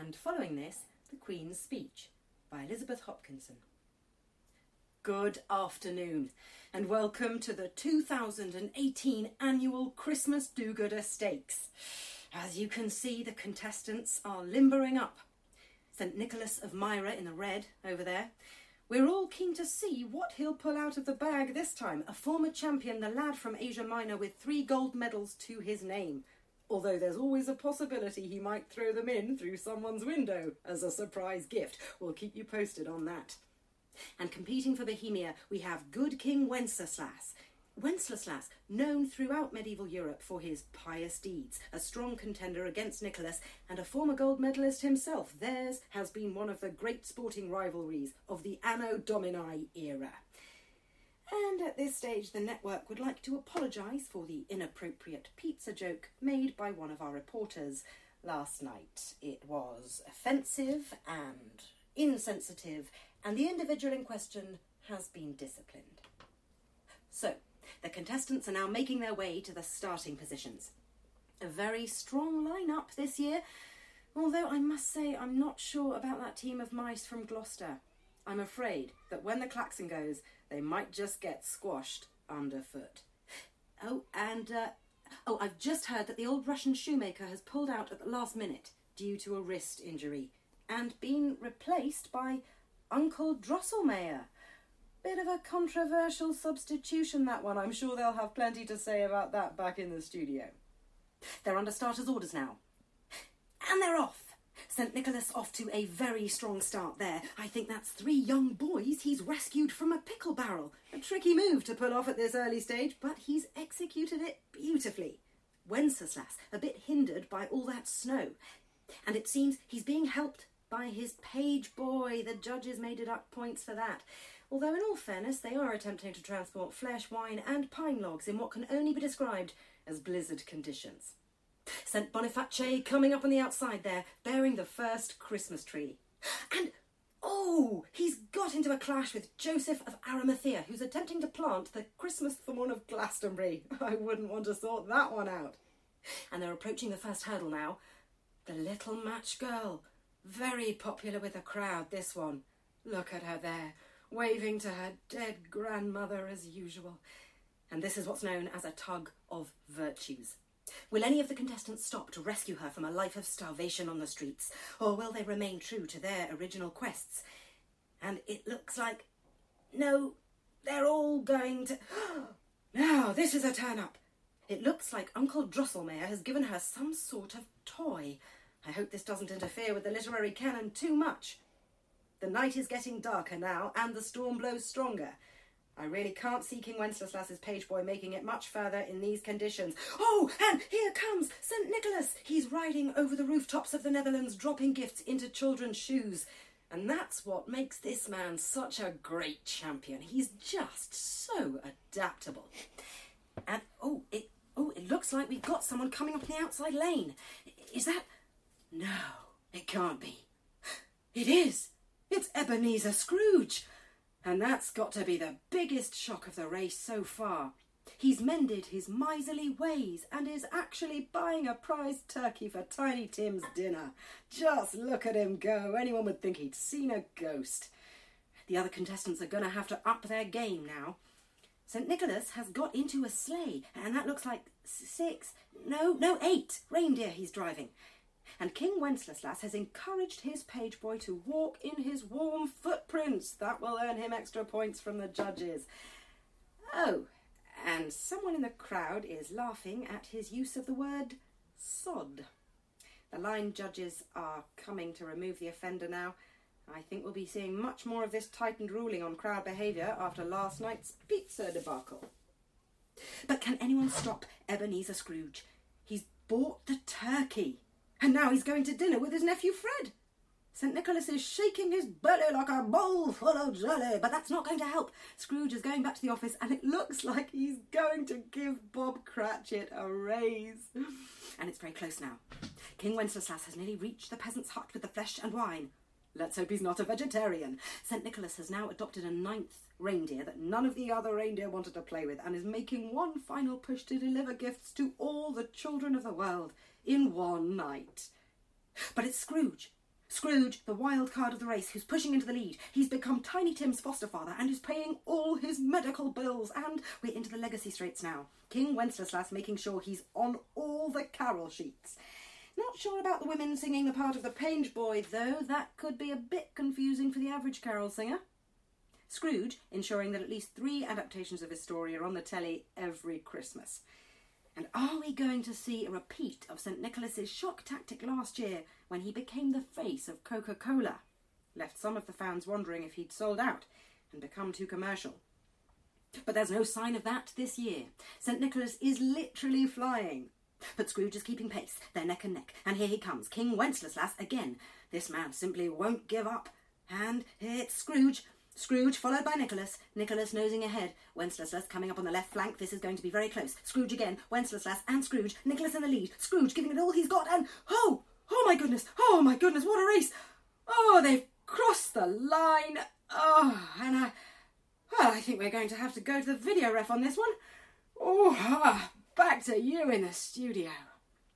and following this, The Queen's Speech by Elizabeth Hopkinson. Good afternoon, and welcome to the 2018 annual Christmas Do Gooder Stakes. As you can see, the contestants are limbering up. St Nicholas of Myra in the red over there. We're all keen to see what he'll pull out of the bag this time. A former champion, the lad from Asia Minor with three gold medals to his name. Although there's always a possibility he might throw them in through someone's window as a surprise gift. We'll keep you posted on that. And competing for Bohemia, we have good King Wenceslas. Wenceslas, known throughout medieval Europe for his pious deeds, a strong contender against Nicholas, and a former gold medalist himself, theirs has been one of the great sporting rivalries of the Anno Domini era. And at this stage, the network would like to apologise for the inappropriate pizza joke made by one of our reporters last night. It was offensive and insensitive, and the individual in question has been disciplined. So, the contestants are now making their way to the starting positions. A very strong lineup this year, although I must say I'm not sure about that team of mice from Gloucester. I'm afraid that when the klaxon goes, they might just get squashed underfoot. Oh, and uh, oh, I've just heard that the old Russian shoemaker has pulled out at the last minute due to a wrist injury and been replaced by Uncle Drosselmeyer. Bit of a controversial substitution, that one. I'm sure they'll have plenty to say about that back in the studio. They're under starters' orders now. And they're off. St. Nicholas off to a very strong start there. I think that's three young boys he's rescued from a pickle barrel. A tricky move to pull off at this early stage, but he's executed it beautifully. Wenceslas, a bit hindered by all that snow. And it seems he's being helped by his page boy. The judges may deduct points for that. Although, in all fairness, they are attempting to transport flesh, wine, and pine logs in what can only be described as blizzard conditions. St. Boniface coming up on the outside there, bearing the first Christmas tree. And oh, he's got into a clash with Joseph of Arimathea, who's attempting to plant the Christmas thorn of Glastonbury. I wouldn't want to sort that one out. And they're approaching the first hurdle now. The little match girl. Very popular with the crowd, this one. Look at her there, waving to her dead grandmother as usual. And this is what's known as a tug of virtues. Will any of the contestants stop to rescue her from a life of starvation on the streets, or will they remain true to their original quests? And it looks like. No, they're all going to. now, this is a turn up. It looks like Uncle Drosselmeyer has given her some sort of toy. I hope this doesn't interfere with the literary canon too much. The night is getting darker now, and the storm blows stronger. I really can't see King Wenceslas's page boy making it much further in these conditions. Oh, and here comes St. Nicholas! He's riding over the rooftops of the Netherlands, dropping gifts into children's shoes. And that's what makes this man such a great champion. He's just so adaptable. And oh, it oh, it looks like we've got someone coming up the outside lane. Is that No, it can't be. It is. It's Ebenezer Scrooge. And that's got to be the biggest shock of the race so far. He's mended his miserly ways and is actually buying a prize turkey for Tiny Tim's dinner. Just look at him go. Anyone would think he'd seen a ghost. The other contestants are going to have to up their game now. St. Nicholas has got into a sleigh, and that looks like six, no, no, eight reindeer he's driving and King Wenceslas has encouraged his page boy to walk in his warm footprints. That will earn him extra points from the judges. Oh, and someone in the crowd is laughing at his use of the word sod. The line judges are coming to remove the offender now. I think we'll be seeing much more of this tightened ruling on crowd behaviour after last night's pizza debacle. But can anyone stop Ebenezer Scrooge? He's bought the turkey. Now he's going to dinner with his nephew Fred. St. Nicholas is shaking his belly like a bowl full of jelly, but that's not going to help. Scrooge is going back to the office, and it looks like he's going to give Bob Cratchit a raise. And it's very close now. King Wenceslas has nearly reached the peasant's hut with the flesh and wine. Let's hope he's not a vegetarian. St. Nicholas has now adopted a ninth reindeer that none of the other reindeer wanted to play with and is making one final push to deliver gifts to all the children of the world in one night. But it's Scrooge. Scrooge, the wild card of the race, who's pushing into the lead. He's become Tiny Tim's foster father and is paying all his medical bills. And we're into the legacy straits now. King Wenceslas making sure he's on all the carol sheets. Not sure about the women singing the part of the page boy, though. That could be a bit confusing for the average carol singer. Scrooge ensuring that at least three adaptations of his story are on the telly every Christmas. And are we going to see a repeat of St. Nicholas's shock tactic last year when he became the face of Coca Cola? Left some of the fans wondering if he'd sold out and become too commercial. But there's no sign of that this year. St. Nicholas is literally flying. But Scrooge is keeping pace. They're neck and neck. And here he comes, King Wenceslas again. This man simply won't give up. And it's Scrooge Scrooge, followed by Nicholas. Nicholas nosing ahead. Wenceslas coming up on the left flank. This is going to be very close. Scrooge again. Wenceslas and Scrooge. Nicholas in the lead. Scrooge giving it all he's got. And oh, oh my goodness, oh my goodness, what a race! Oh, they've crossed the line. Oh, and I, well, I think we're going to have to go to the video ref on this one. Oh, ah, back to you in the studio.